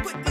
Put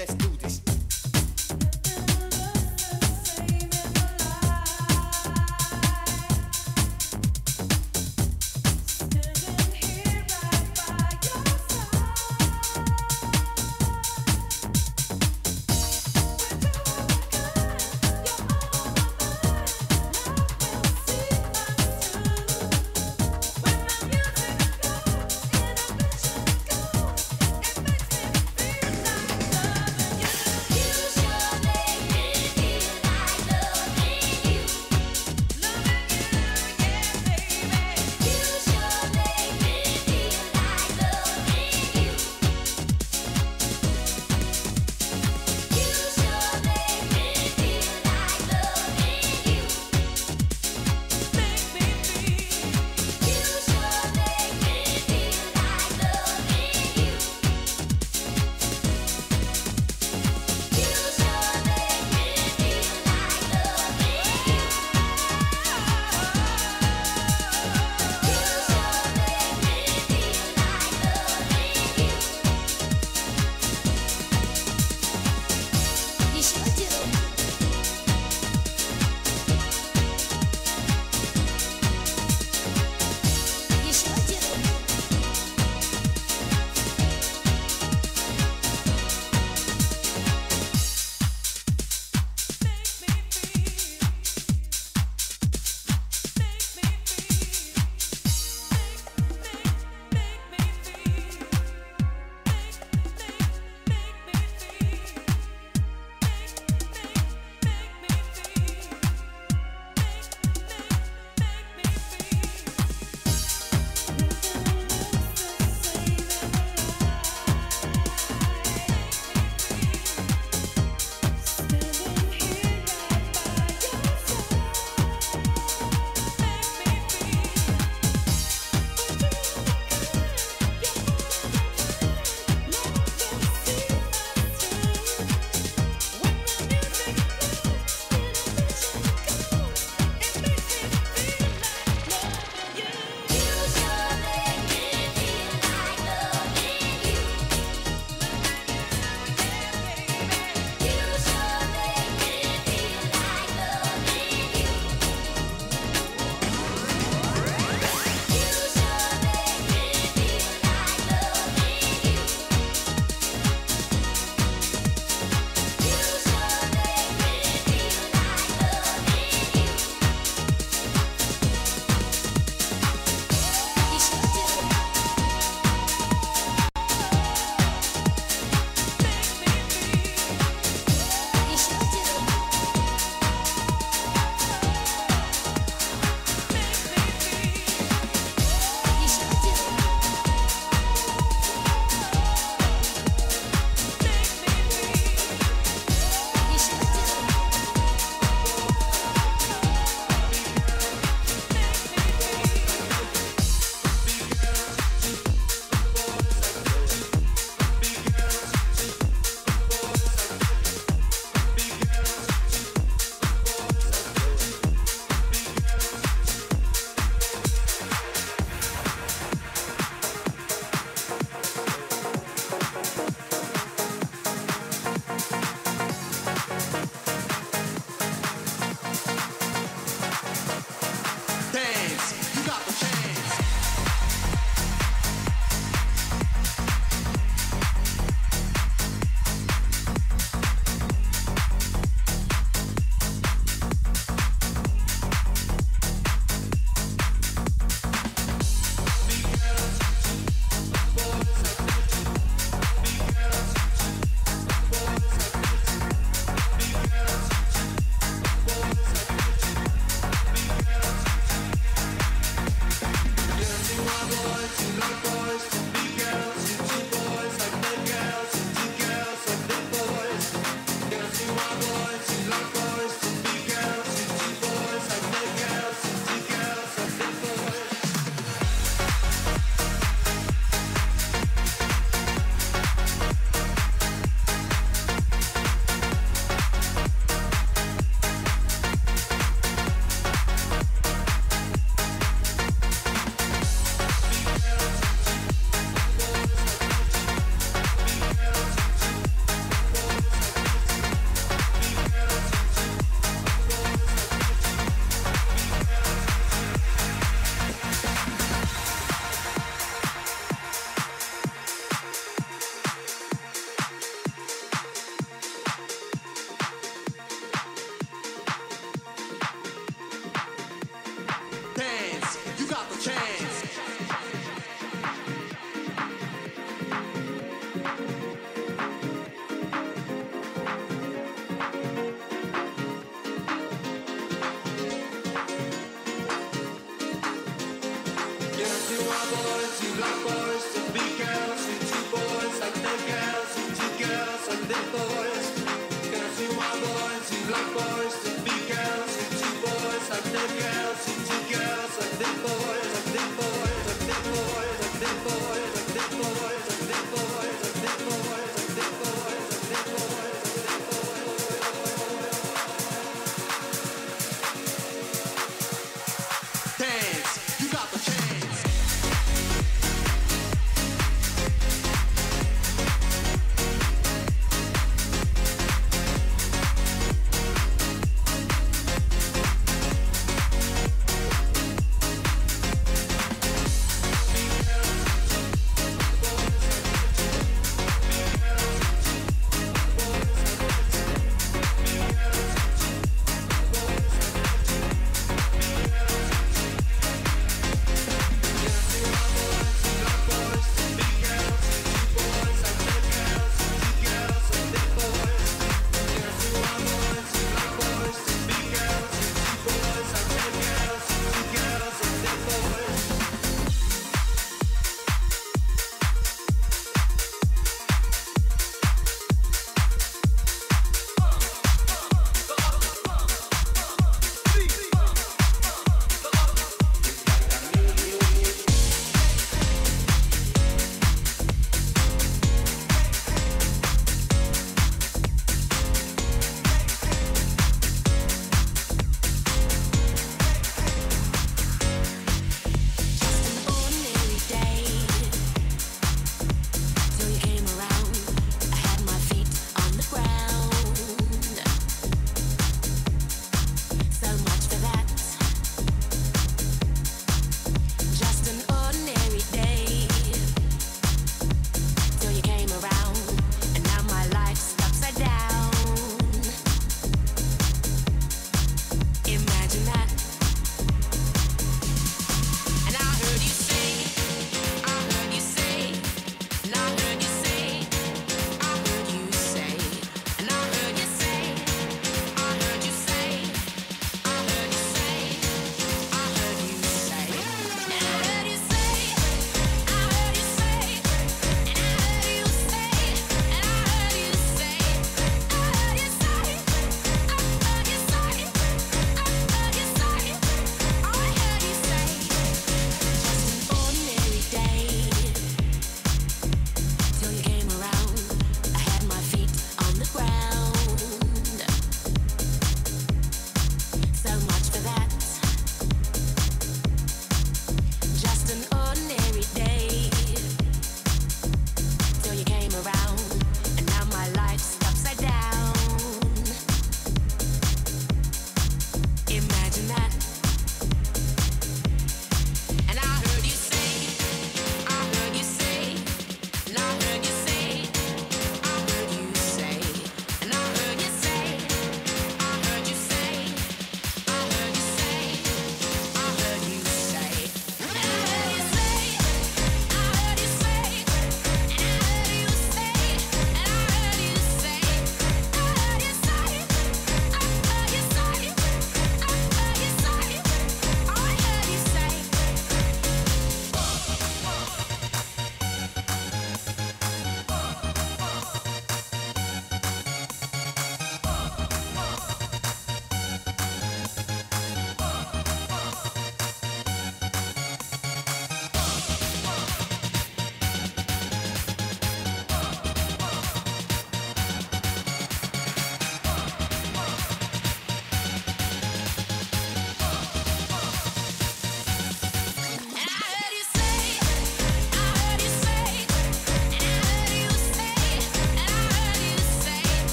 let's do Senhor.